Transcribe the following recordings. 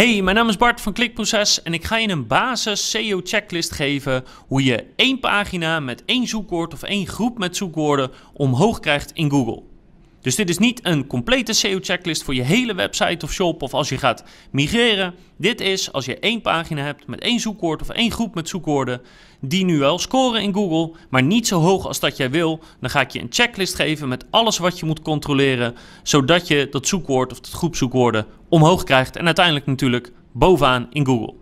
Hey, mijn naam is Bart van Klikproces en ik ga je een basis SEO checklist geven hoe je één pagina met één zoekwoord of één groep met zoekwoorden omhoog krijgt in Google. Dus dit is niet een complete SEO-checklist voor je hele website of shop of als je gaat migreren. Dit is als je één pagina hebt met één zoekwoord of één groep met zoekwoorden die nu wel scoren in Google, maar niet zo hoog als dat jij wil. Dan ga ik je een checklist geven met alles wat je moet controleren, zodat je dat zoekwoord of dat groep zoekwoorden omhoog krijgt en uiteindelijk natuurlijk bovenaan in Google.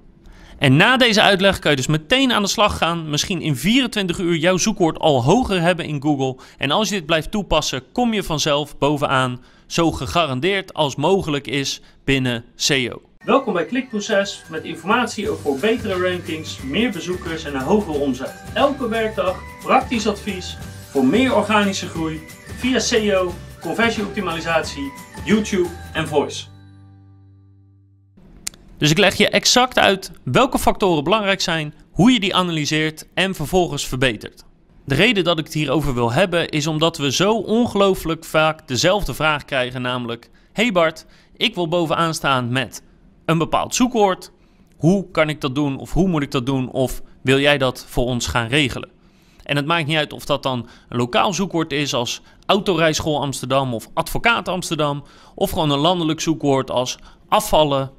En na deze uitleg kan je dus meteen aan de slag gaan. Misschien in 24 uur jouw zoekwoord al hoger hebben in Google. En als je dit blijft toepassen, kom je vanzelf bovenaan. Zo gegarandeerd als mogelijk is binnen SEO. Welkom bij Klikproces met informatie over betere rankings, meer bezoekers en een hogere omzet. Elke werkdag praktisch advies voor meer organische groei via SEO, conversieoptimalisatie, YouTube en voice. Dus ik leg je exact uit welke factoren belangrijk zijn, hoe je die analyseert en vervolgens verbetert. De reden dat ik het hierover wil hebben is omdat we zo ongelooflijk vaak dezelfde vraag krijgen, namelijk: Hey Bart, ik wil bovenaan staan met een bepaald zoekwoord. Hoe kan ik dat doen of hoe moet ik dat doen of wil jij dat voor ons gaan regelen? En het maakt niet uit of dat dan een lokaal zoekwoord is als autorijschool Amsterdam of advocaat Amsterdam of gewoon een landelijk zoekwoord als afvallen,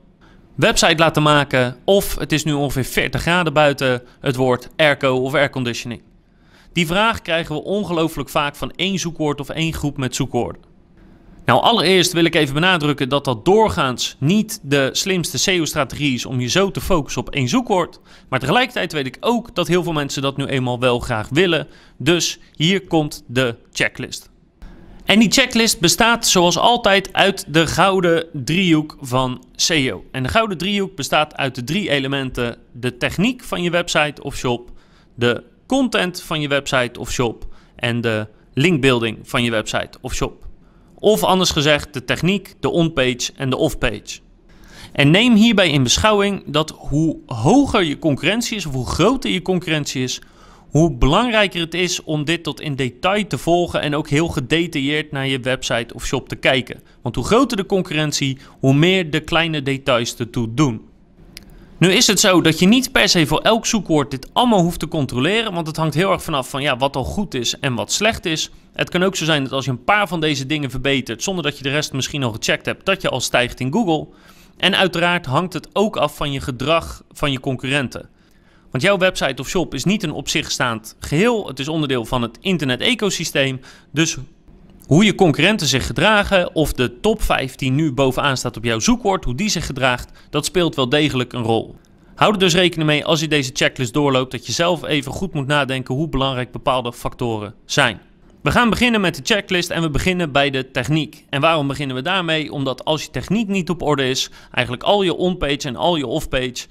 website laten maken of het is nu ongeveer 40 graden buiten het woord airco of airconditioning. Die vraag krijgen we ongelooflijk vaak van één zoekwoord of één groep met zoekwoorden. Nou, allereerst wil ik even benadrukken dat dat doorgaans niet de slimste SEO-strategie is om je zo te focussen op één zoekwoord. Maar tegelijkertijd weet ik ook dat heel veel mensen dat nu eenmaal wel graag willen. Dus hier komt de checklist. En die checklist bestaat zoals altijd uit de gouden driehoek van SEO. En de gouden driehoek bestaat uit de drie elementen: de techniek van je website of shop, de content van je website of shop en de linkbuilding van je website of shop. Of anders gezegd, de techniek, de on-page en de off-page. En neem hierbij in beschouwing dat hoe hoger je concurrentie is, of hoe groter je concurrentie is, hoe belangrijker het is om dit tot in detail te volgen en ook heel gedetailleerd naar je website of shop te kijken. Want hoe groter de concurrentie, hoe meer de kleine details ertoe doen. Nu is het zo dat je niet per se voor elk zoekwoord dit allemaal hoeft te controleren, want het hangt heel erg vanaf van ja, wat al goed is en wat slecht is. Het kan ook zo zijn dat als je een paar van deze dingen verbetert, zonder dat je de rest misschien al gecheckt hebt, dat je al stijgt in Google. En uiteraard hangt het ook af van je gedrag van je concurrenten. Want jouw website of shop is niet een op zich staand geheel. Het is onderdeel van het internet-ecosysteem. Dus hoe je concurrenten zich gedragen of de top 5 die nu bovenaan staat op jouw zoekwoord, hoe die zich gedraagt, dat speelt wel degelijk een rol. Houd er dus rekening mee als je deze checklist doorloopt dat je zelf even goed moet nadenken hoe belangrijk bepaalde factoren zijn. We gaan beginnen met de checklist en we beginnen bij de techniek. En waarom beginnen we daarmee? Omdat als je techniek niet op orde is, eigenlijk al je on-page en al je off-page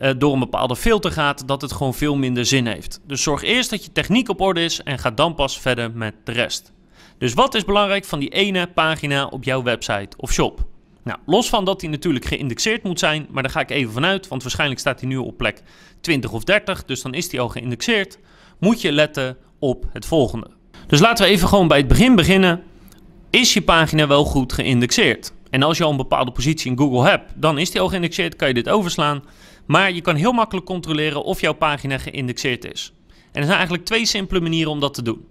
uh, door een bepaalde filter gaat, dat het gewoon veel minder zin heeft. Dus zorg eerst dat je techniek op orde is en ga dan pas verder met de rest. Dus wat is belangrijk van die ene pagina op jouw website of shop? Nou, los van dat die natuurlijk geïndexeerd moet zijn, maar daar ga ik even vanuit, want waarschijnlijk staat hij nu op plek 20 of 30, dus dan is die al geïndexeerd. Moet je letten op het volgende. Dus laten we even gewoon bij het begin beginnen. Is je pagina wel goed geïndexeerd? En als je al een bepaalde positie in Google hebt, dan is die al geïndexeerd, kan je dit overslaan. Maar je kan heel makkelijk controleren of jouw pagina geïndexeerd is. En er zijn eigenlijk twee simpele manieren om dat te doen.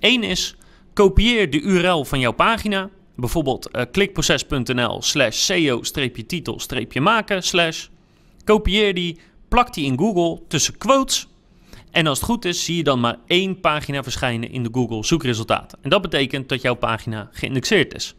Eén is, kopieer de URL van jouw pagina. Bijvoorbeeld uh, klikproces.nl slash seo-titel-maken slash. Kopieer die, plak die in Google tussen quotes. En als het goed is, zie je dan maar één pagina verschijnen in de Google zoekresultaten. En dat betekent dat jouw pagina geïndexeerd is.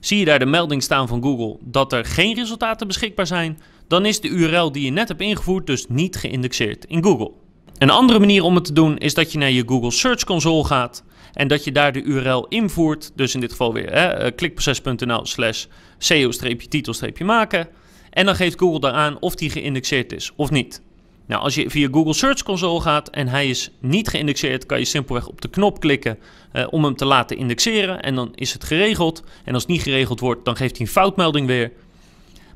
Zie je daar de melding staan van Google dat er geen resultaten beschikbaar zijn, dan is de URL die je net hebt ingevoerd dus niet geïndexeerd in Google. Een andere manier om het te doen is dat je naar je Google Search Console gaat en dat je daar de URL invoert. Dus in dit geval weer eh, klikproces.nl slash seo-titel-maken. En dan geeft Google daaraan of die geïndexeerd is of niet. Nou, als je via Google Search Console gaat en hij is niet geïndexeerd, kan je simpelweg op de knop klikken uh, om hem te laten indexeren. En dan is het geregeld. En als het niet geregeld wordt, dan geeft hij een foutmelding weer.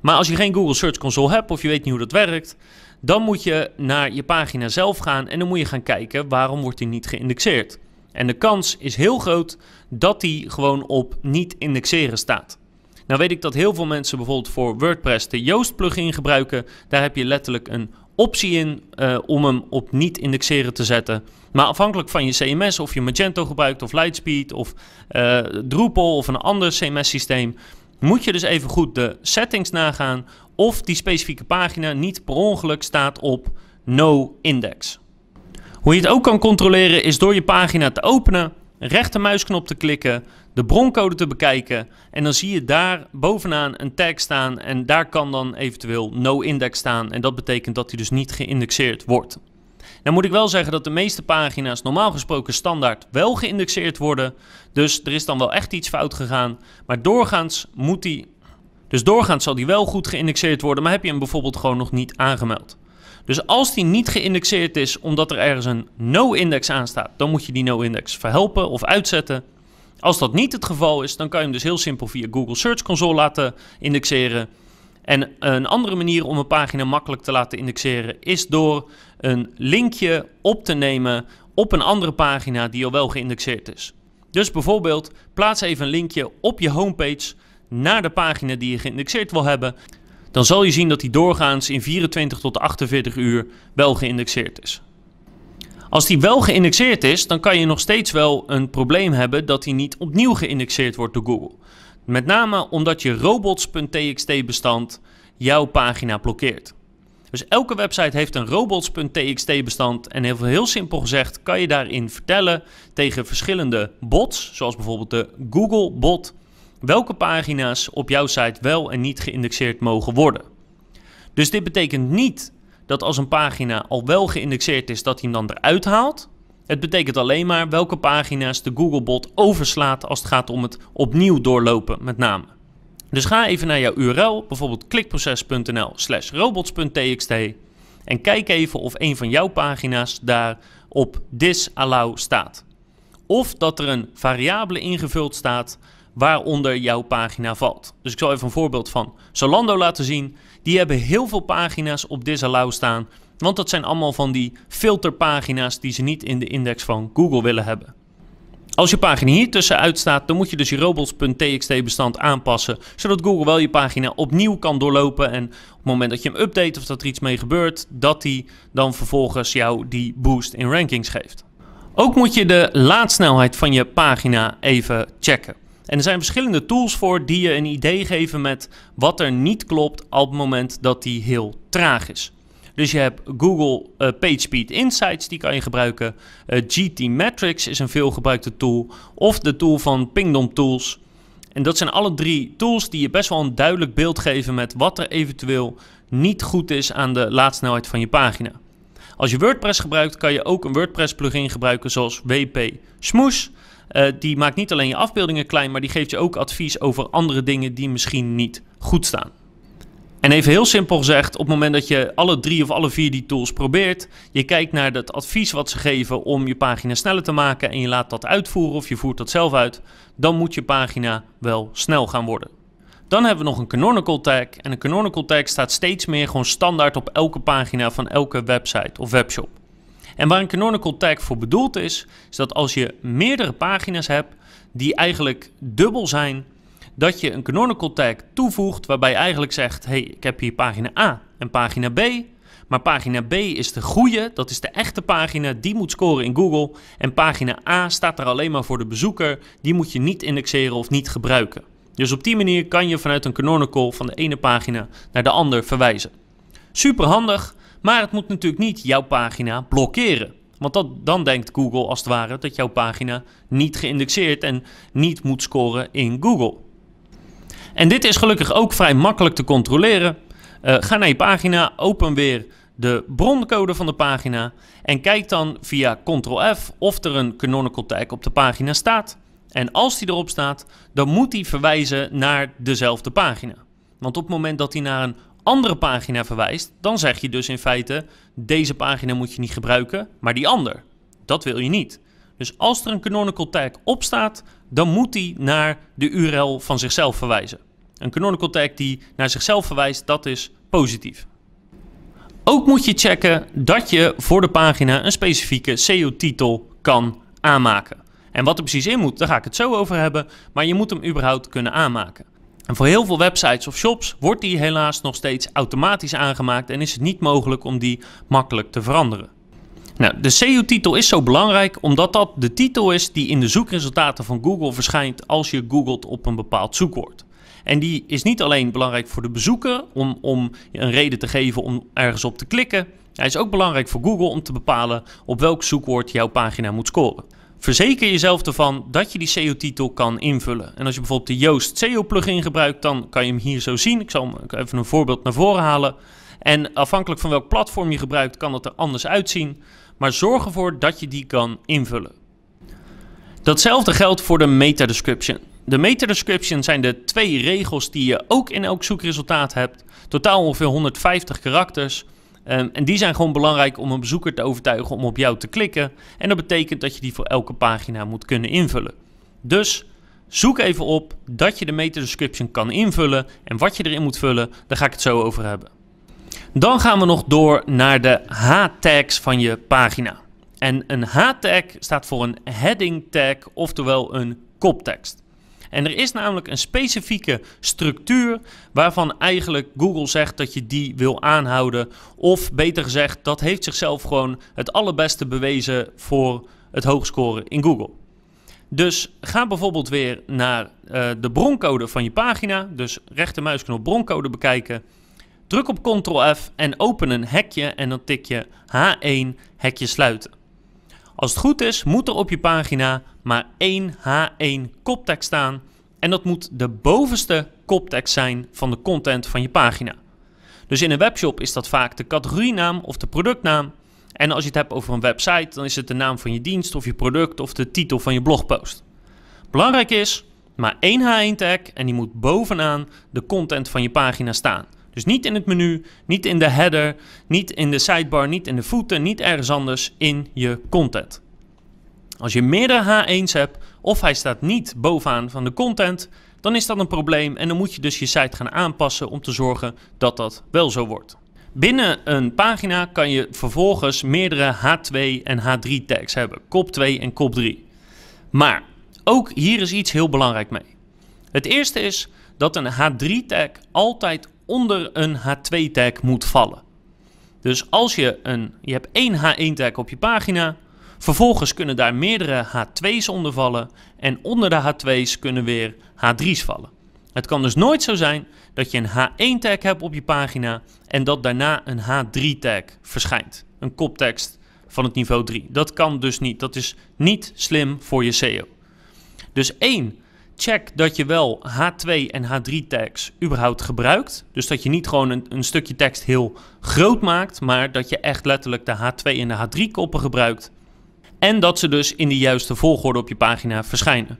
Maar als je geen Google Search Console hebt of je weet niet hoe dat werkt, dan moet je naar je pagina zelf gaan en dan moet je gaan kijken waarom wordt die niet geïndexeerd. En de kans is heel groot dat die gewoon op niet indexeren staat. Nou weet ik dat heel veel mensen bijvoorbeeld voor WordPress de Yoast plugin gebruiken. Daar heb je letterlijk een optie in uh, om hem op niet indexeren te zetten. Maar afhankelijk van je CMS, of je Magento gebruikt, of Lightspeed, of uh, Drupal of een ander CMS-systeem, moet je dus even goed de settings nagaan of die specifieke pagina niet per ongeluk staat op no index. Hoe je het ook kan controleren is door je pagina te openen, rechtermuisknop te klikken, de broncode te bekijken en dan zie je daar bovenaan een tag staan en daar kan dan eventueel no index staan en dat betekent dat hij dus niet geïndexeerd wordt. Nou moet ik wel zeggen dat de meeste pagina's normaal gesproken standaard wel geïndexeerd worden, dus er is dan wel echt iets fout gegaan, maar doorgaans moet die dus doorgaans zal die wel goed geïndexeerd worden, maar heb je hem bijvoorbeeld gewoon nog niet aangemeld. Dus als die niet geïndexeerd is omdat er ergens een no-index aan staat, dan moet je die no-index verhelpen of uitzetten. Als dat niet het geval is, dan kan je hem dus heel simpel via Google Search Console laten indexeren. En een andere manier om een pagina makkelijk te laten indexeren is door een linkje op te nemen op een andere pagina die al wel geïndexeerd is. Dus bijvoorbeeld plaats even een linkje op je homepage naar de pagina die je geïndexeerd wil hebben. Dan zal je zien dat die doorgaans in 24 tot 48 uur wel geïndexeerd is. Als die wel geïndexeerd is, dan kan je nog steeds wel een probleem hebben dat die niet opnieuw geïndexeerd wordt door Google. Met name omdat je robots.txt bestand jouw pagina blokkeert. Dus elke website heeft een robots.txt bestand en heel, heel simpel gezegd kan je daarin vertellen tegen verschillende bots, zoals bijvoorbeeld de Google bot, welke pagina's op jouw site wel en niet geïndexeerd mogen worden. Dus dit betekent niet dat als een pagina al wel geïndexeerd is, dat hij hem dan eruit haalt. Het betekent alleen maar welke pagina's de Googlebot overslaat als het gaat om het opnieuw doorlopen met name. Dus ga even naar jouw URL, bijvoorbeeld klikproces.nl slash robots.txt en kijk even of een van jouw pagina's daar op disallow staat. Of dat er een variabele ingevuld staat waaronder jouw pagina valt. Dus ik zal even een voorbeeld van Zalando laten zien. Die hebben heel veel pagina's op disallow staan, want dat zijn allemaal van die filterpagina's die ze niet in de index van Google willen hebben. Als je pagina hier tussenuit staat, dan moet je dus je robots.txt bestand aanpassen, zodat Google wel je pagina opnieuw kan doorlopen en op het moment dat je hem update of dat er iets mee gebeurt, dat hij dan vervolgens jou die boost in rankings geeft. Ook moet je de laadsnelheid van je pagina even checken. En er zijn verschillende tools voor die je een idee geven met wat er niet klopt op het moment dat die heel traag is. Dus je hebt Google uh, PageSpeed Insights, die kan je gebruiken. Uh, eh, GT Metrics is een veelgebruikte tool. Of de tool van Pingdom Tools. En dat zijn alle drie tools die je best wel een duidelijk beeld geven met wat er eventueel niet goed is aan de laadsnelheid van je pagina. Als je WordPress gebruikt, kan je ook een WordPress plugin gebruiken zoals WP Smoosh. Uh, die maakt niet alleen je afbeeldingen klein, maar die geeft je ook advies over andere dingen die misschien niet goed staan. En even heel simpel gezegd, op het moment dat je alle drie of alle vier die tools probeert, je kijkt naar het advies wat ze geven om je pagina sneller te maken en je laat dat uitvoeren of je voert dat zelf uit, dan moet je pagina wel snel gaan worden. Dan hebben we nog een canonical tag en een canonical tag staat steeds meer gewoon standaard op elke pagina van elke website of webshop. En waar een canonical tag voor bedoeld is, is dat als je meerdere pagina's hebt die eigenlijk dubbel zijn, dat je een canonical tag toevoegt waarbij je eigenlijk zegt, hey, ik heb hier pagina A en pagina B, maar pagina B is de goede, dat is de echte pagina, die moet scoren in Google. En pagina A staat er alleen maar voor de bezoeker, die moet je niet indexeren of niet gebruiken. Dus op die manier kan je vanuit een canonical van de ene pagina naar de ander verwijzen. Super handig, maar het moet natuurlijk niet jouw pagina blokkeren. Want dan denkt Google als het ware dat jouw pagina niet geïndexeerd en niet moet scoren in Google. En dit is gelukkig ook vrij makkelijk te controleren. Uh, ga naar je pagina, open weer de broncode van de pagina en kijk dan via Ctrl-F of er een canonical tag op de pagina staat. En als die erop staat, dan moet die verwijzen naar dezelfde pagina. Want op het moment dat hij naar een andere pagina verwijst, dan zeg je dus in feite: deze pagina moet je niet gebruiken, maar die ander. Dat wil je niet. Dus als er een canonical tag op staat, dan moet die naar de URL van zichzelf verwijzen. Een canonical tag die naar zichzelf verwijst, dat is positief. Ook moet je checken dat je voor de pagina een specifieke SEO-titel kan aanmaken. En wat er precies in moet, daar ga ik het zo over hebben, maar je moet hem überhaupt kunnen aanmaken. En voor heel veel websites of shops wordt die helaas nog steeds automatisch aangemaakt en is het niet mogelijk om die makkelijk te veranderen. Nou, de SEO-titel is zo belangrijk omdat dat de titel is die in de zoekresultaten van Google verschijnt als je googelt op een bepaald zoekwoord. En die is niet alleen belangrijk voor de bezoeker om, om een reden te geven om ergens op te klikken. Hij is ook belangrijk voor Google om te bepalen op welk zoekwoord jouw pagina moet scoren. Verzeker jezelf ervan dat je die SEO-titel kan invullen. En als je bijvoorbeeld de Yoast SEO-plugin gebruikt, dan kan je hem hier zo zien. Ik zal even een voorbeeld naar voren halen. En afhankelijk van welk platform je gebruikt, kan het er anders uitzien. Maar zorg ervoor dat je die kan invullen. Datzelfde geldt voor de meta-description. De meta-description zijn de twee regels die je ook in elk zoekresultaat hebt. Totaal ongeveer 150 karakters. Um, en die zijn gewoon belangrijk om een bezoeker te overtuigen om op jou te klikken. En dat betekent dat je die voor elke pagina moet kunnen invullen. Dus zoek even op dat je de meta-description kan invullen. En wat je erin moet vullen, daar ga ik het zo over hebben. Dan gaan we nog door naar de H-tags van je pagina. En een H-tag staat voor een heading tag, oftewel een koptekst. En er is namelijk een specifieke structuur waarvan eigenlijk Google zegt dat je die wil aanhouden. Of beter gezegd, dat heeft zichzelf gewoon het allerbeste bewezen voor het hoogscoren in Google. Dus ga bijvoorbeeld weer naar uh, de broncode van je pagina. Dus rechtermuisknop broncode bekijken. Druk op Ctrl F en open een hekje en dan tik je H1 hekje sluiten. Als het goed is, moet er op je pagina maar één H1 koptekst staan. En dat moet de bovenste koptekst zijn van de content van je pagina. Dus in een webshop is dat vaak de categorienaam of de productnaam. En als je het hebt over een website, dan is het de naam van je dienst of je product of de titel van je blogpost. Belangrijk is maar één H1 tag en die moet bovenaan de content van je pagina staan. Dus niet in het menu, niet in de header, niet in de sidebar, niet in de voeten, niet ergens anders in je content. Als je meerdere H1's hebt of hij staat niet bovenaan van de content, dan is dat een probleem en dan moet je dus je site gaan aanpassen om te zorgen dat dat wel zo wordt. Binnen een pagina kan je vervolgens meerdere H2 en H3 tags hebben, kop 2 en kop 3. Maar ook hier is iets heel belangrijk mee. Het eerste is dat een H3 tag altijd onder een H2 tag moet vallen. Dus als je een, je hebt één H1 tag op je pagina, vervolgens kunnen daar meerdere H2's onder vallen en onder de H2's kunnen weer H3's vallen. Het kan dus nooit zo zijn dat je een H1 tag hebt op je pagina en dat daarna een H3 tag verschijnt. Een koptekst van het niveau 3. Dat kan dus niet. Dat is niet slim voor je SEO. Dus één, check dat je wel H2 en H3 tags überhaupt gebruikt. Dus dat je niet gewoon een, een, stukje tekst heel groot maakt, maar dat je echt letterlijk de H2 en de H3 koppen gebruikt. En dat ze dus in de juiste volgorde op je pagina verschijnen.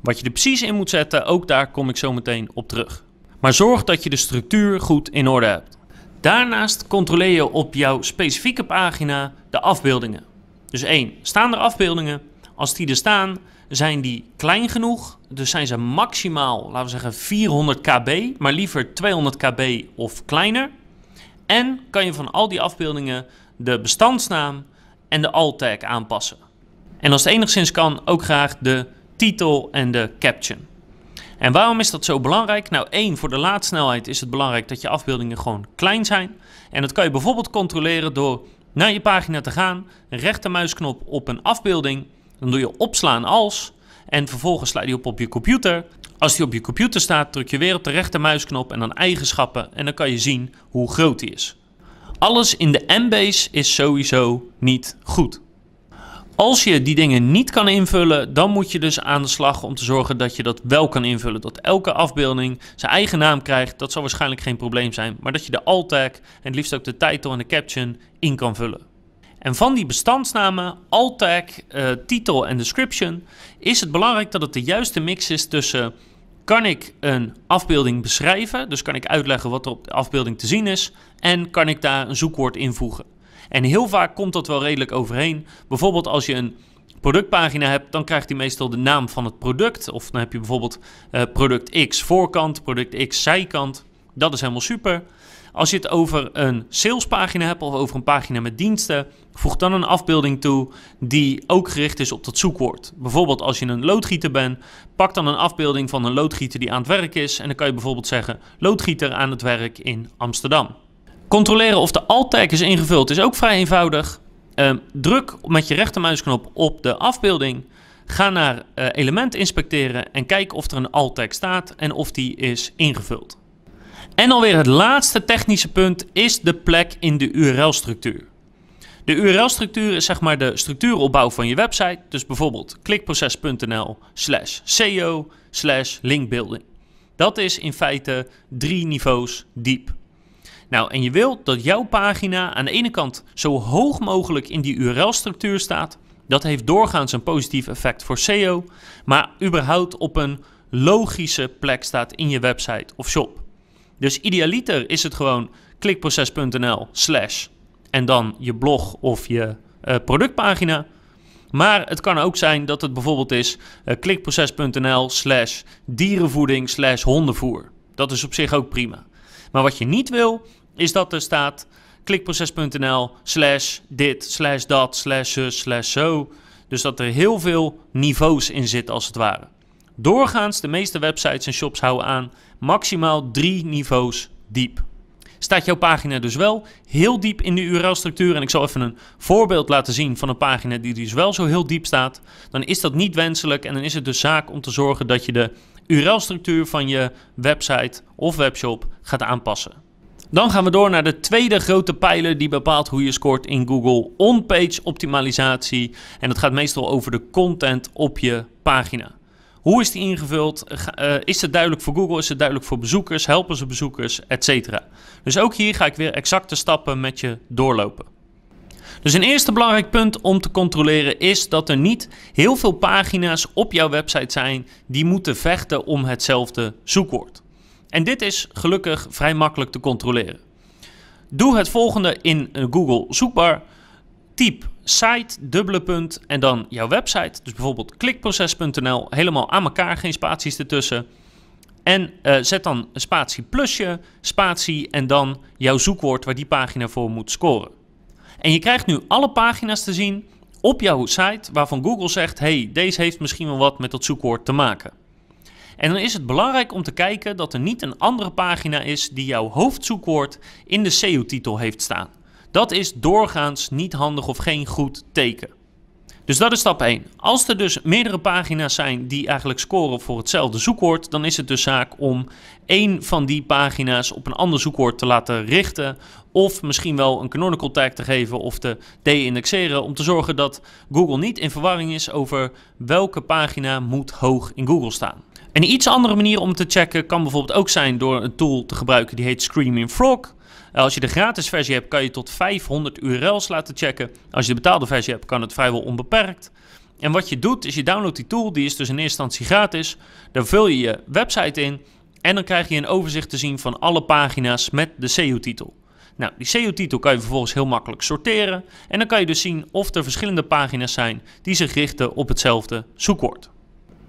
Wat je er precies in moet zetten, ook daar kom ik zo meteen op terug. Maar zorg dat je de structuur goed in orde hebt. Daarnaast controleer je op jouw specifieke pagina de afbeeldingen. Dus 1. Staan er afbeeldingen? Als die er staan, zijn die klein genoeg. Dus zijn ze maximaal, laten we zeggen, 400 kb, maar liever 200 kb of kleiner. En kan je van al die afbeeldingen de bestandsnaam en de alt-tag aanpassen. En als het enigszins kan, ook graag de titel en de caption. En waarom is dat zo belangrijk? Nou, één, voor de laadsnelheid is het belangrijk dat je afbeeldingen gewoon klein zijn. En dat kan je bijvoorbeeld controleren door naar je pagina te gaan, rechtermuisknop op een afbeelding dan doe je opslaan als en vervolgens sla je die op op je computer. Als die op je computer staat, druk je weer op de rechtermuisknop en dan eigenschappen en dan kan je zien hoe groot die is. Alles in de M-base is sowieso niet goed. Als je die dingen niet kan invullen, dan moet je dus aan de slag om te zorgen dat je dat wel kan invullen. Dat elke afbeelding zijn eigen naam krijgt, dat zal waarschijnlijk geen probleem zijn. Maar dat je de alt-tag en het liefst ook de title en de caption in kan vullen. En van die bestandsnamen, alt tag, uh, titel en description, is het belangrijk dat het de juiste mix is tussen kan ik een afbeelding beschrijven, dus kan ik uitleggen wat er op de afbeelding te zien is, en kan ik daar een zoekwoord invoegen. En heel vaak komt dat wel redelijk overheen. Bijvoorbeeld als je een productpagina hebt, dan krijgt hij meestal de naam van het product. Of dan heb je bijvoorbeeld uh, product X voorkant, product X zijkant. Dat is helemaal super. Als je het over een salespagina hebt of over een pagina met diensten, voeg dan een afbeelding toe die ook gericht is op dat zoekwoord. Bijvoorbeeld als je een loodgieter bent, pak dan een afbeelding van een loodgieter die aan het werk is en dan kan je bijvoorbeeld zeggen loodgieter aan het werk in Amsterdam. Controleren of de alt-tag is ingevuld is ook vrij eenvoudig. Uh, druk met je rechtermuisknop op de afbeelding. Ga naar uh, element inspecteren en kijk of er een alt-tag staat en of die is ingevuld. En alweer het laatste technische punt is de plek in de URL-structuur. De URL-structuur is zeg maar de structuuropbouw van je website. Dus bijvoorbeeld klikproces.nl slash SEO slash linkbuilding. Dat is in feite drie niveaus diep. Nou, en je wilt dat jouw pagina aan de ene kant zo hoog mogelijk in die URL-structuur staat. Dat heeft doorgaans een positief effect voor SEO, maar überhaupt op een logische plek staat in je website of shop. Dus idealiter is het gewoon klikproces.nl slash en dan je blog of je uh, productpagina. Maar het kan ook zijn dat het bijvoorbeeld is uh, klikproces.nl slash dierenvoeding slash hondenvoer. Dat is op zich ook prima. Maar wat je niet wil, is dat er staat klikproces.nl slash dit, slash dat, slash zus, slash zo. Dus dat er heel veel niveaus in zitten als het ware. Doorgaans, de meeste websites en shops houden aan maximaal drie niveaus diep. Staat jouw pagina dus wel heel diep in de URL-structuur, en ik zal even een voorbeeld laten zien van een pagina die dus wel zo heel diep staat, dan is dat niet wenselijk en dan is het dus zaak om te zorgen dat je de URL-structuur van je website of webshop gaat aanpassen. Dan gaan we door naar de tweede grote pijler die bepaalt hoe je scoort in Google on-page optimalisatie. En dat gaat meestal over de content op je pagina. Hoe is die ingevuld? Uh, is het duidelijk voor Google? Is het duidelijk voor bezoekers? Helpen ze bezoekers? Etcetera. Dus ook hier ga ik weer exacte stappen met je doorlopen. Dus een eerste belangrijk punt om te controleren is dat er niet heel veel pagina's op jouw website zijn die moeten vechten om hetzelfde zoekwoord. En dit is gelukkig vrij makkelijk te controleren. Doe het volgende in Google zoekbar. Typ site, dubbele punt en dan jouw website. Dus bijvoorbeeld klikproces.nl, helemaal aan elkaar, geen spaties ertussen. En uh, zet dan een spatie plusje, spatie en dan jouw zoekwoord waar die pagina voor moet scoren. En je krijgt nu alle pagina's te zien op jouw site waarvan Google zegt: hey, deze heeft misschien wel wat met dat zoekwoord te maken. En dan is het belangrijk om te kijken dat er niet een andere pagina is die jouw hoofdzoekwoord in de SEO-titel heeft staan. Dat is doorgaans niet handig of geen goed teken. Dus dat is stap 1. Als er dus meerdere pagina's zijn die eigenlijk scoren voor hetzelfde zoekwoord, dan is het dus zaak om één van die pagina's op een ander zoekwoord te laten richten. Of misschien wel een canonical tag te geven of te de-indexeren. Om te zorgen dat Google niet in verwarring is over welke pagina moet hoog in Google staan. Een iets andere manier om te checken kan bijvoorbeeld ook zijn door een tool te gebruiken die heet Screaming Frog. Als je de gratis versie hebt, kan je tot 500 URL's laten checken. Als je de betaalde versie hebt, kan het vrijwel onbeperkt. En wat je doet, is je downloadt die tool, die is dus in eerste instantie gratis. Dan vul je je website in en dan krijg je een overzicht te zien van alle pagina's met de SEO-titel. Nou, die SEO-titel kan je vervolgens heel makkelijk sorteren. En dan kan je dus zien of er verschillende pagina's zijn die zich richten op hetzelfde zoekwoord.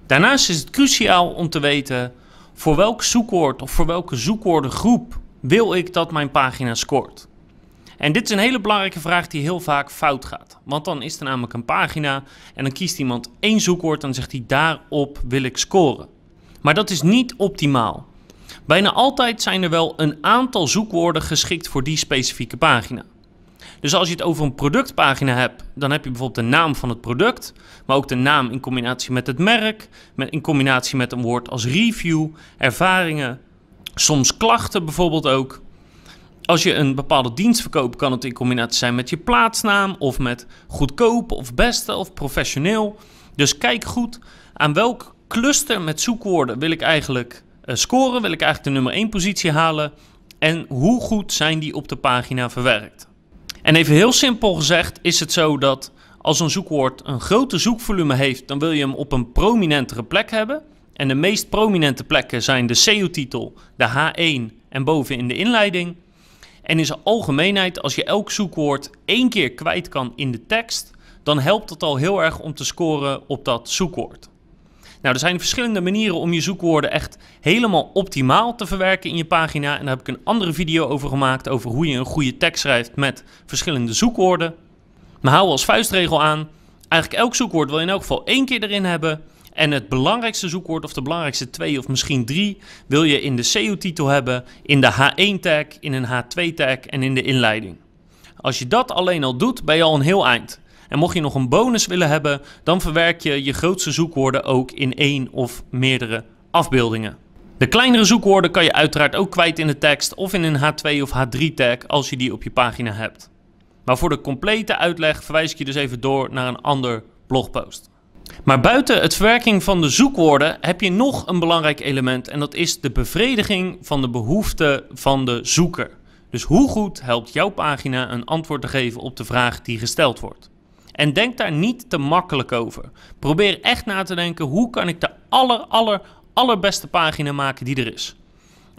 Daarnaast is het cruciaal om te weten voor welk zoekwoord of voor welke zoekwoordengroep wil ik dat mijn pagina scoort. En dit is een hele belangrijke vraag die heel vaak fout gaat. Want dan is er namelijk een pagina en dan kiest iemand één zoekwoord en zegt hij daarop wil ik scoren. Maar dat is niet optimaal. Bijna altijd zijn er wel een aantal zoekwoorden geschikt voor die specifieke pagina. Dus als je het over een productpagina hebt, dan heb je bijvoorbeeld de naam van het product, maar ook de naam in combinatie met het merk, in combinatie met een woord als review, ervaringen, soms klachten bijvoorbeeld ook. Als je een bepaalde dienst verkoopt, kan het in combinatie zijn met je plaatsnaam of met goedkoop of beste of professioneel. Dus kijk goed aan welk cluster met zoekwoorden wil ik eigenlijk uh, scoren, wil ik eigenlijk de nummer 1 positie halen en hoe goed zijn die op de pagina verwerkt. En even heel simpel gezegd is het zo dat als een zoekwoord een grote zoekvolume heeft, dan wil je hem op een prominentere plek hebben. En de meest prominente plekken zijn de SEO-titel, de H1 en boven in de inleiding. En in zijn algemeenheid, als je elk zoekwoord één keer kwijt kan in de tekst, dan helpt het al heel erg om te scoren op dat zoekwoord. Nou, er zijn verschillende manieren om je zoekwoorden echt helemaal optimaal te verwerken in je pagina. En daar heb ik een andere video over gemaakt, over hoe je een goede tekst schrijft met verschillende zoekwoorden. Maar hou als vuistregel aan, eigenlijk elk zoekwoord wil je in elk geval één keer erin hebben. En het belangrijkste zoekwoord, of de belangrijkste twee of misschien drie, wil je in de SEO-titel hebben, in de H1-tag, in een H2-tag en in de inleiding. Als je dat alleen al doet, ben je al een heel eind. En mocht je nog een bonus willen hebben, dan verwerk je je grootste zoekwoorden ook in één of meerdere afbeeldingen. De kleinere zoekwoorden kan je uiteraard ook kwijt in de tekst of in een H2 of H3 tag als je die op je pagina hebt. Maar voor de complete uitleg verwijs ik je dus even door naar een ander blogpost. Maar buiten het verwerking van de zoekwoorden heb je nog een belangrijk element en dat is de bevrediging van de behoeften van de zoeker. Dus hoe goed helpt jouw pagina een antwoord te geven op de vraag die gesteld wordt? En denk daar niet te makkelijk over. Probeer echt na te denken, hoe kan ik de aller, aller, allerbeste pagina maken die er is?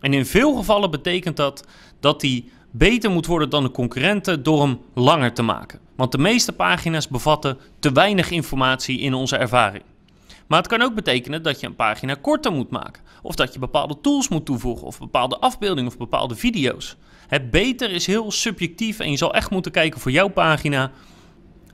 En in veel gevallen betekent dat dat die beter moet worden dan de concurrenten door hem langer te maken. Want de meeste pagina's bevatten te weinig informatie in onze ervaring. Maar het kan ook betekenen dat je een pagina korter moet maken. Of dat je bepaalde tools moet toevoegen, of bepaalde afbeeldingen of bepaalde video's. Het beter is heel subjectief en je zal echt moeten kijken voor jouw pagina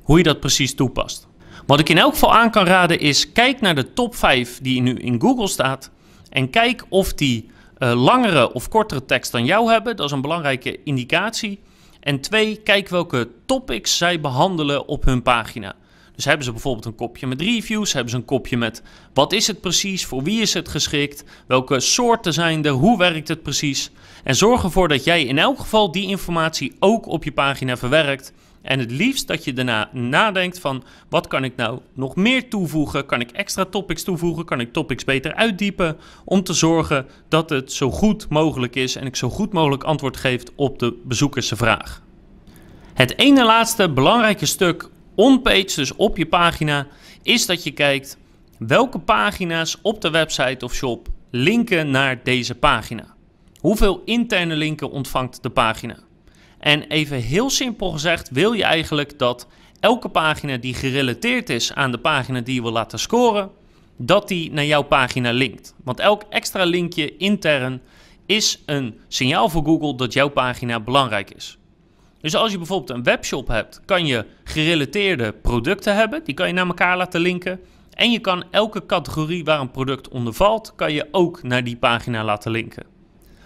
hoe je dat precies toepast. Wat ik in elk geval aan kan raden is, kijk naar de top 5 die nu in Google staat en kijk of die uh, langere of kortere tekst dan jou hebben. Dat is een belangrijke indicatie. En twee, kijk welke topics zij behandelen op hun pagina. Dus hebben ze bijvoorbeeld een kopje met reviews, hebben ze een kopje met wat is het precies, voor wie is het geschikt, welke soorten zijn er, hoe werkt het precies. En zorg ervoor dat jij in elk geval die informatie ook op je pagina verwerkt en het liefst dat je daarna nadenkt van wat kan ik nou nog meer toevoegen? Kan ik extra topics toevoegen? Kan ik topics beter uitdiepen? Om te zorgen dat het zo goed mogelijk is en ik zo goed mogelijk antwoord geef op de bezoekers vraag. Het ene laatste belangrijke stuk on-page, dus op je pagina, is dat je kijkt welke pagina's op de website of shop linken naar deze pagina. Hoeveel interne linken ontvangt de pagina? En even heel simpel gezegd wil je eigenlijk dat elke pagina die gerelateerd is aan de pagina die je wil laten scoren, dat die naar jouw pagina linkt. Want elk extra linkje intern is een signaal voor Google dat jouw pagina belangrijk is. Dus als je bijvoorbeeld een webshop hebt, kan je gerelateerde producten hebben. Die kan je naar elkaar laten linken. En je kan elke categorie waar een product onder valt, kan je ook naar die pagina laten linken.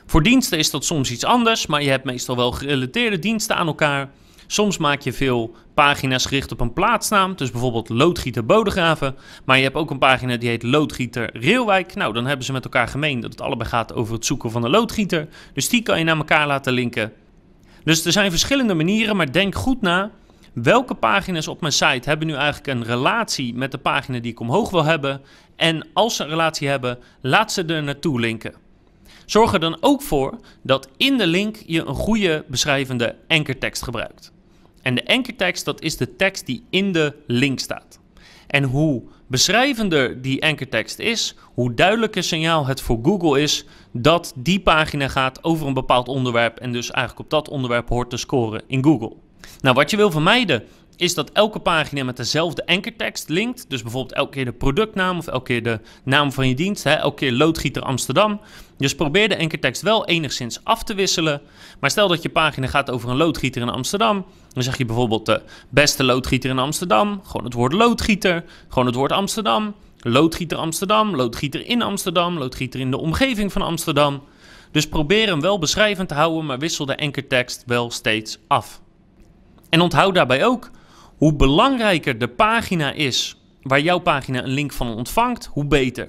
Voor diensten is dat soms iets anders, maar je hebt meestal wel gerelateerde diensten aan elkaar. Soms maak je veel pagina's gericht op een plaatsnaam, dus bijvoorbeeld loodgieter Bodegraven. Maar je hebt ook een pagina die heet loodgieter Reelwijk. Nou, dan hebben ze met elkaar gemeen dat het allebei gaat over het zoeken van een loodgieter. Dus die kan je naar elkaar laten linken. Dus er zijn verschillende manieren, maar denk goed na. Welke pagina's op mijn site hebben nu eigenlijk een relatie met de pagina die ik omhoog wil hebben? En als ze een relatie hebben, laat ze er naartoe linken. Zorg er dan ook voor dat in de link je een goede beschrijvende ankertekst gebruikt. En de ankertekst dat is de tekst die in de link staat. En hoe beschrijvender die ankertekst is, hoe duidelijker signaal het voor Google is dat die pagina gaat over een bepaald onderwerp en dus eigenlijk op dat onderwerp hoort te scoren in Google. Nou, wat je wil vermijden is dat elke pagina met dezelfde ankertekst linkt. Dus bijvoorbeeld elke keer de productnaam of elke keer de naam van je dienst. Hè, elke keer loodgieter Amsterdam. Dus probeer de ankertekst wel enigszins af te wisselen. Maar stel dat je pagina gaat over een loodgieter in Amsterdam. Dan zeg je bijvoorbeeld de beste loodgieter in Amsterdam. Gewoon het woord loodgieter. Gewoon het woord Amsterdam. Loodgieter Amsterdam. Loodgieter in Amsterdam. Loodgieter in de omgeving van Amsterdam. Dus probeer hem wel beschrijvend te houden, maar wissel de ankertekst wel steeds af. En onthoud daarbij ook hoe belangrijker de pagina is waar jouw pagina een link van ontvangt, hoe beter.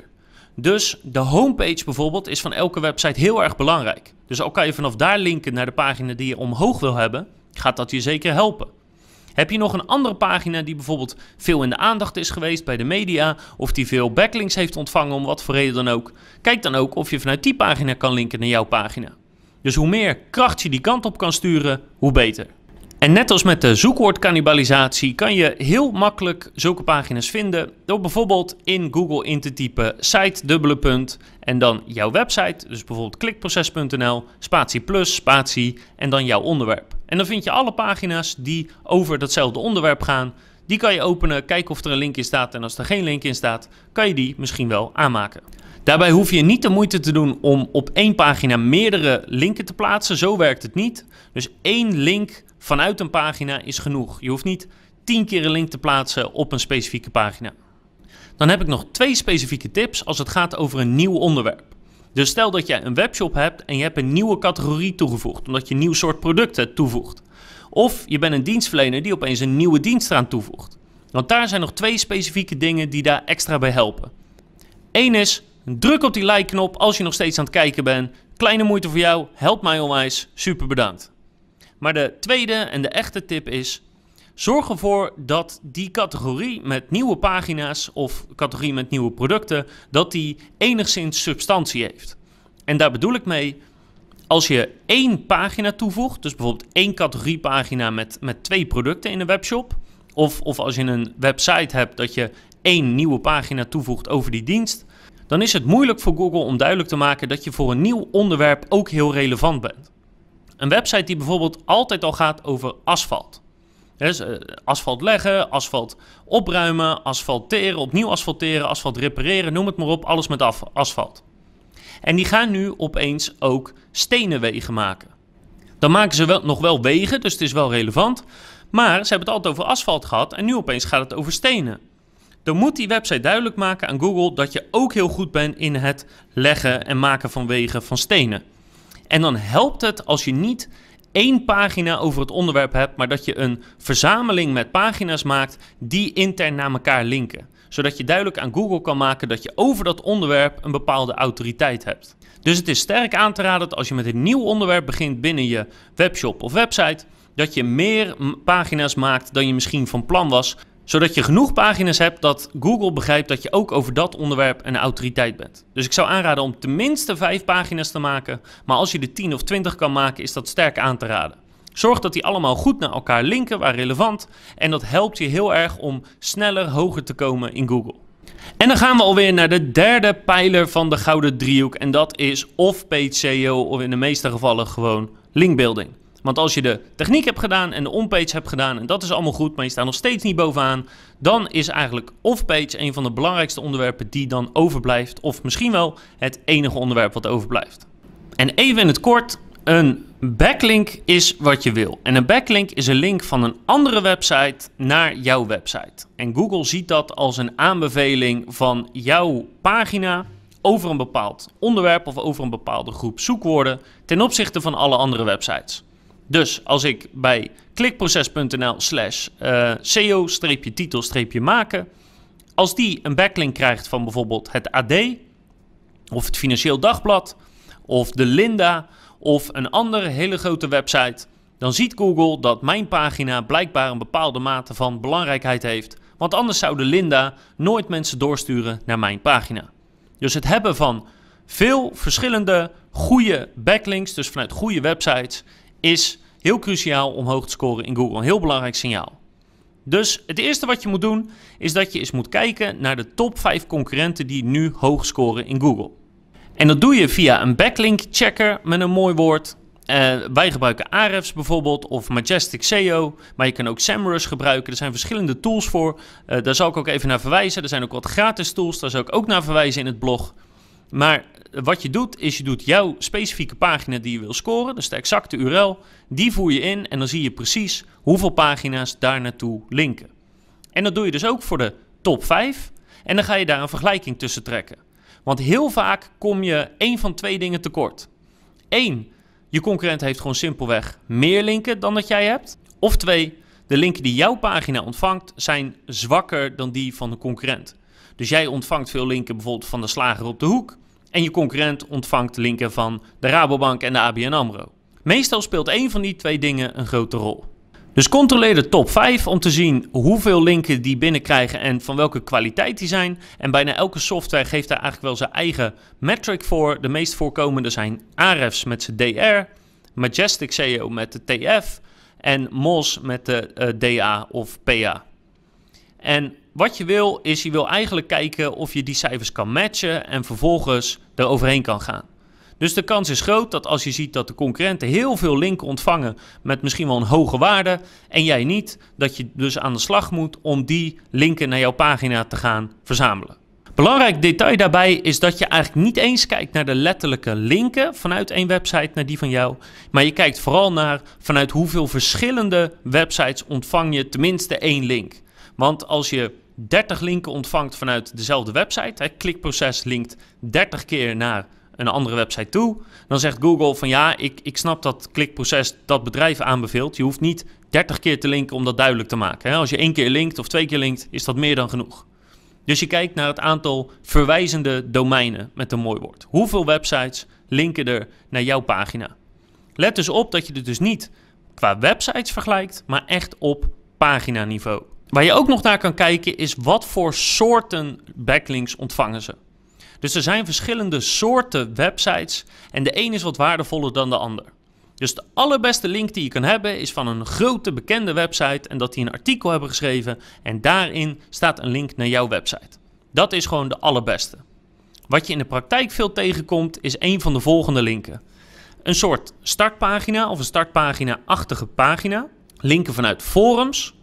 Dus de homepage bijvoorbeeld is van elke website heel erg belangrijk. Dus al kan je vanaf daar linken naar de pagina die je omhoog wil hebben, gaat dat je zeker helpen. Heb je nog een andere pagina die bijvoorbeeld veel in de aandacht is geweest bij de media, of die veel backlinks heeft ontvangen om wat voor reden dan ook, kijk dan ook of je vanuit die pagina kan linken naar jouw pagina. Dus hoe meer kracht je die kant op kan sturen, hoe beter. En net als met de zoekwoordcannibalisatie kan je heel makkelijk zulke pagina's vinden door bijvoorbeeld in Google in te typen site dubbele punt en dan jouw website, dus bijvoorbeeld klikproces.nl, spatie plus, spatie en dan jouw onderwerp. En dan vind je alle pagina's die over datzelfde onderwerp gaan, Die kan je openen, kijken of er een link in staat. En als er geen link in staat, kan je die misschien wel aanmaken. Daarbij hoef je niet de moeite te doen om op één pagina meerdere linken te plaatsen. Zo werkt het niet. Dus één link vanuit een pagina is genoeg. Je hoeft niet tien keer een link te plaatsen op een specifieke pagina. Dan heb ik nog twee specifieke tips als het gaat over een nieuw onderwerp. Dus stel dat jij een webshop hebt en je hebt een nieuwe categorie toegevoegd, omdat je een nieuw soort producten toevoegt. Of je bent een dienstverlener die opeens een nieuwe dienst eraan toevoegt. Want daar zijn nog twee specifieke dingen die daar extra bij helpen. Eén is, druk op die like-knop als je nog steeds aan het kijken bent. Kleine moeite voor jou, helpt mij onwijs, super bedankt. Maar de tweede en de echte tip is, zorg ervoor dat die categorie met nieuwe pagina's of categorie met nieuwe producten, dat die enigszins substantie heeft. En daar bedoel ik mee, als je één pagina toevoegt, dus bijvoorbeeld één categoriepagina met, met twee producten in een webshop, of, of als je een website hebt dat je één nieuwe pagina toevoegt over die dienst, dan is het moeilijk voor Google om duidelijk te maken dat je voor een nieuw onderwerp ook heel relevant bent. Een website die bijvoorbeeld altijd al gaat over asfalt. Dus uh, asfalt leggen, asfalt opruimen, asfalteren, opnieuw asfalteren, asfalt repareren, noem het maar op, alles met asfalt. En die gaan nu opeens ook stenen wegen maken. Dan maken ze wel, nog wel wegen, dus het is wel relevant. Maar ze hebben het altijd over asfalt gehad en nu opeens gaat het over stenen. Dan moet die website duidelijk maken aan Google dat je ook heel goed bent in het leggen en maken van wegen van stenen. En dan helpt het als je niet één pagina over het onderwerp hebt, maar dat je een verzameling met pagina's maakt die intern naar elkaar linken. Zodat je duidelijk aan Google kan maken dat je over dat onderwerp een bepaalde autoriteit hebt. Dus het is sterk aan te raden dat als je met een nieuw onderwerp begint binnen je webshop of website, dat je meer pagina's maakt dan je misschien van plan was, zodat je genoeg pagina's hebt dat Google begrijpt dat je ook over dat onderwerp een autoriteit bent. Dus ik zou aanraden om tenminste vijf pagina's te maken, maar als je de 10 of 20 kan maken, is dat sterk aan te raden. Zorg dat die allemaal goed naar elkaar linken waar relevant en dat helpt je heel erg om sneller hoger te komen in Google. En dan gaan we alweer naar de derde pijler van de gouden driehoek en dat is off-page SEO of in de meeste gevallen gewoon linkbuilding. Want als je de techniek hebt gedaan en de onpage hebt gedaan en dat is allemaal goed, maar je staat nog steeds niet bovenaan, dan is eigenlijk off-page een van de belangrijkste onderwerpen die dan overblijft. Of misschien wel het enige onderwerp wat overblijft. En even in het kort, een backlink is wat je wil. En een backlink is een link van een andere website naar jouw website. En Google ziet dat als een aanbeveling van jouw pagina over een bepaald onderwerp of over een bepaalde groep zoekwoorden ten opzichte van alle andere websites. Dus als ik bij klikproces.nl slash uh, SEO-titel-maken, als die een backlink krijgt van bijvoorbeeld het AD, of het Financieel Dagblad, of de Linda, of een andere hele grote website, dan ziet Google dat mijn pagina blijkbaar een bepaalde mate van belangrijkheid heeft. Want anders zou de Linda nooit mensen doorsturen naar mijn pagina. Dus het hebben van veel verschillende goede backlinks, dus vanuit goede websites, is heel cruciaal om hoog te scoren in Google. Een heel belangrijk signaal. Dus het eerste wat je moet doen, is dat je eens moet kijken naar de top 5 concurrenten die nu hoog scoren in Google. En dat doe je via een backlink checker met een mooi woord. Uh, wij gebruiken Ahrefs bijvoorbeeld of Majestic SEO, maar je kan ook SEMrush gebruiken. Er zijn verschillende tools voor. Uh, daar zal ik ook even naar verwijzen. Er zijn ook wat gratis tools, daar zal ik ook naar verwijzen in het blog. Maar wat je doet, is je doet jouw specifieke pagina die je wil scoren, dus de exacte URL, die voer je in en dan zie je precies hoeveel pagina's daar naartoe linken. En dat doe je dus ook voor de top 5 en dan ga je daar een vergelijking tussen trekken. Want heel vaak kom je één van twee dingen tekort. Eén, je concurrent heeft gewoon simpelweg meer linken dan dat jij hebt. Of twee, de linken die jouw pagina ontvangt zijn zwakker dan die van de concurrent. Dus jij ontvangt veel linken bijvoorbeeld van de slager op de hoek. En je concurrent ontvangt linken van de Rabobank en de ABN AMRO. Meestal speelt één van die twee dingen een grote rol. Dus controleer de top 5 om te zien hoeveel linken die binnenkrijgen en van welke kwaliteit die zijn. En bijna elke software geeft daar eigenlijk wel zijn eigen metric voor. De meest voorkomende zijn Ahrefs met zijn DR, Majestic SEO met de TF en Moz met de eh, DA of PA. En wat je wil, is je wil eigenlijk kijken of je die cijfers kan matchen en vervolgens er overheen kan gaan. Dus de kans is groot dat als je ziet dat de concurrenten heel veel linken ontvangen met misschien wel een hoge waarde en jij niet, dat je dus aan de slag moet om die linken naar jouw pagina te gaan verzamelen. Belangrijk detail daarbij is dat je eigenlijk niet eens kijkt naar de letterlijke linken vanuit één website naar die van jou, maar je kijkt vooral naar vanuit hoeveel verschillende websites ontvang je tenminste één link. Want als je 30 linken ontvangt vanuit dezelfde website, het klikproces linkt 30 keer naar een andere website toe, dan zegt Google van ja, ik, ik snap dat klikproces dat bedrijf aanbeveelt. Je hoeft niet 30 keer te linken om dat duidelijk te maken. Als je één keer linkt of twee keer linkt, is dat meer dan genoeg. Dus je kijkt naar het aantal verwijzende domeinen met een mooi woord. Hoeveel websites linken er naar jouw pagina? Let dus op dat je het dus niet qua websites vergelijkt, maar echt op paginaniveau. Waar je ook nog naar kan kijken is wat voor soorten backlinks ontvangen ze. Dus er zijn verschillende soorten websites en de een is wat waardevoller dan de ander. Dus de allerbeste link die je kan hebben is van een grote bekende website en dat die een artikel hebben geschreven en daarin staat een link naar jouw website. Dat is gewoon de allerbeste. Wat je in de praktijk veel tegenkomt is een van de volgende linken. Een soort startpagina of een startpagina-achtige pagina. Linken vanuit forums,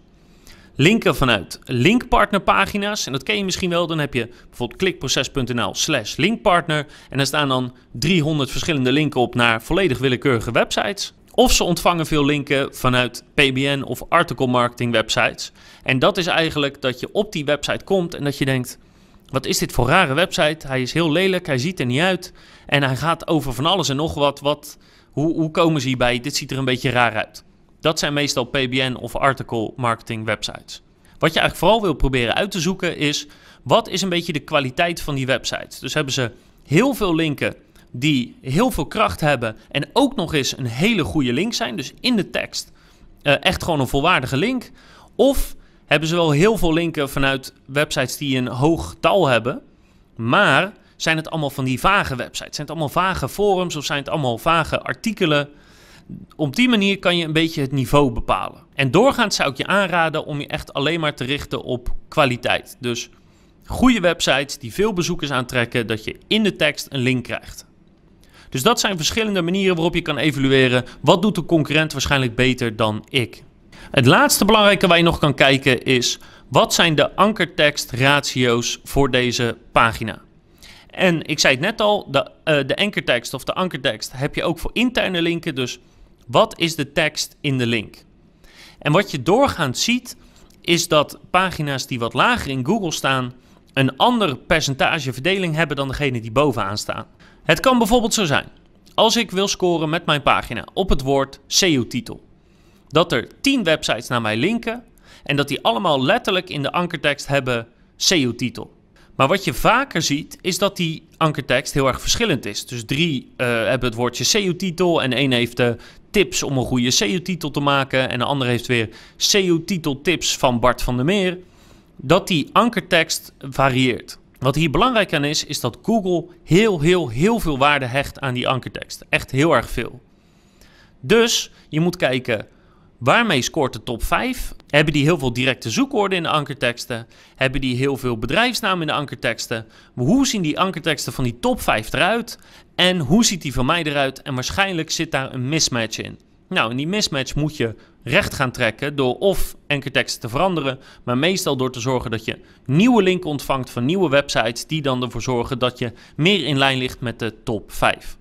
linken vanuit linkpartnerpagina's. En dat ken je misschien wel. Dan heb je bijvoorbeeld klikproces.nl slash linkpartner. En daar staan dan 300 verschillende linken op naar volledig willekeurige websites. Of ze ontvangen veel linken vanuit PBN of article marketing websites. En dat is eigenlijk dat je op die website komt en dat je denkt... Wat is dit voor rare website? Hij is heel lelijk, hij ziet er niet uit. En hij gaat over van alles en nog wat. wat hoe, hoe komen ze hierbij? Dit ziet er een beetje raar uit. Dat zijn meestal PBN of article marketing websites. Wat je eigenlijk vooral wil proberen uit te zoeken is wat is een beetje de kwaliteit van die websites. Dus hebben ze heel veel linken die heel veel kracht hebben en ook nog eens een hele goede link zijn, dus in de tekst uh, echt gewoon een volwaardige link. Of hebben ze wel heel veel linken vanuit websites die een hoog getal hebben, maar zijn het allemaal van die vage websites? Zijn het allemaal vage forums of zijn het allemaal vage artikelen? Op die manier kan je een beetje het niveau bepalen. En doorgaans zou ik je aanraden om je echt alleen maar te richten op kwaliteit. Dus goede websites die veel bezoekers aantrekken, dat je in de tekst een link krijgt. Dus dat zijn verschillende manieren waarop je kan evalueren wat doet de concurrent waarschijnlijk beter dan ik. Het laatste belangrijke waar je nog kan kijken is wat zijn de ankertekstratio's voor deze pagina. En ik zei het net al, de, uh, de ankertekst of de ankertekst heb je ook voor interne linken. Dus wat is de tekst in de link? En wat je doorgaans ziet, is dat pagina's die wat lager in Google staan, een ander percentage verdeling hebben dan degene die bovenaan staan. Het kan bijvoorbeeld zo zijn, als ik wil scoren met mijn pagina op het woord SEO-titel, dat er 10 websites naar mij linken en dat die allemaal letterlijk in de ankertekst hebben SEO-titel. Maar wat je vaker ziet, is dat die ankertekst heel erg verschillend is. Dus drie uh, hebben het woordje SEO-titel en één heeft de tips om een goede SEO-titel te maken. En de andere heeft weer SEO-titel tips van Bart van der Meer. Dat die ankertekst varieert. Wat hier belangrijk aan is, is dat Google heel, heel, heel veel waarde hecht aan die ankertekst. Echt heel erg veel. Dus je moet kijken Waarmee scoort de top 5? Hebben die heel veel directe zoekwoorden in de ankerteksten? Hebben die heel veel bedrijfsnamen in de ankerteksten? Hoe zien die ankerteksten van die top 5 eruit? En hoe ziet die van mij eruit? En waarschijnlijk zit daar een mismatch in. Nou, en die mismatch moet je recht gaan trekken door of ankerteksten te veranderen, maar meestal door te zorgen dat je nieuwe linken ontvangt van nieuwe websites die dan ervoor zorgen dat je meer in lijn ligt met de top 5.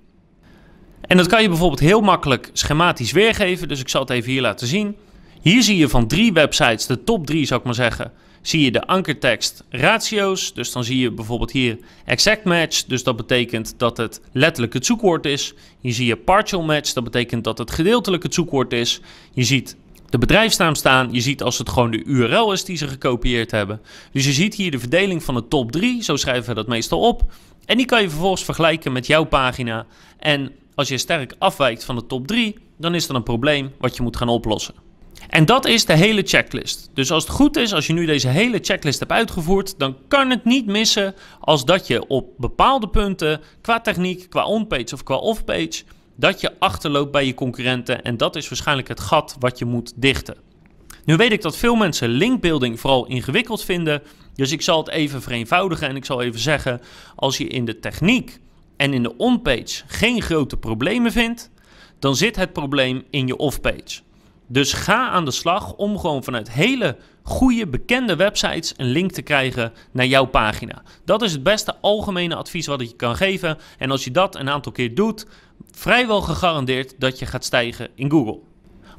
En dat kan je bijvoorbeeld heel makkelijk schematisch weergeven. Dus ik zal het even hier laten zien. Hier zie je van drie websites, de top drie zou ik maar zeggen, zie je de ankertekst ratio's. Dus dan zie je bijvoorbeeld hier exact match. Dus dat betekent dat het letterlijk het zoekwoord is. Hier zie je partial match. Dat betekent dat het gedeeltelijk het zoekwoord is. Je ziet de bedrijfsnaam staan. Je ziet als het gewoon de URL is die ze gekopieerd hebben. Dus je ziet hier de verdeling van de top 3. Zo schrijven we dat meestal op. En die kan je vervolgens vergelijken met jouw pagina. En als je sterk afwijkt van de top 3, dan is dat een probleem wat je moet gaan oplossen. En dat is de hele checklist. Dus als het goed is, als je nu deze hele checklist hebt uitgevoerd, dan kan het niet missen als dat je op bepaalde punten, qua techniek, qua onpage of qua offpage, dat je achterloopt bij je concurrenten. En dat is waarschijnlijk het gat wat je moet dichten. Nu weet ik dat veel mensen linkbuilding vooral ingewikkeld vinden. Dus ik zal het even vereenvoudigen en ik zal even zeggen: als je in de techniek en in de onpage geen grote problemen vindt, dan zit het probleem in je offpage. Dus ga aan de slag om gewoon vanuit hele goede, bekende websites een link te krijgen naar jouw pagina. Dat is het beste algemene advies wat ik je kan geven. En als je dat een aantal keer doet, vrijwel gegarandeerd dat je gaat stijgen in Google.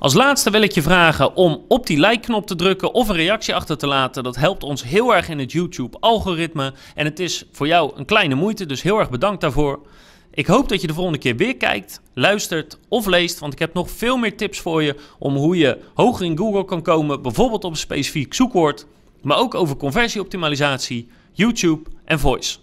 Als laatste wil ik je vragen om op die like-knop te drukken of een reactie achter te laten. Dat helpt ons heel erg in het YouTube-algoritme. En het is voor jou een kleine moeite, dus heel erg bedankt daarvoor. Ik hoop dat je de volgende keer weer kijkt, luistert of leest, want ik heb nog veel meer tips voor je om hoe je hoger in Google kan komen, bijvoorbeeld op een specifiek zoekwoord, maar ook over conversieoptimalisatie, YouTube en voice.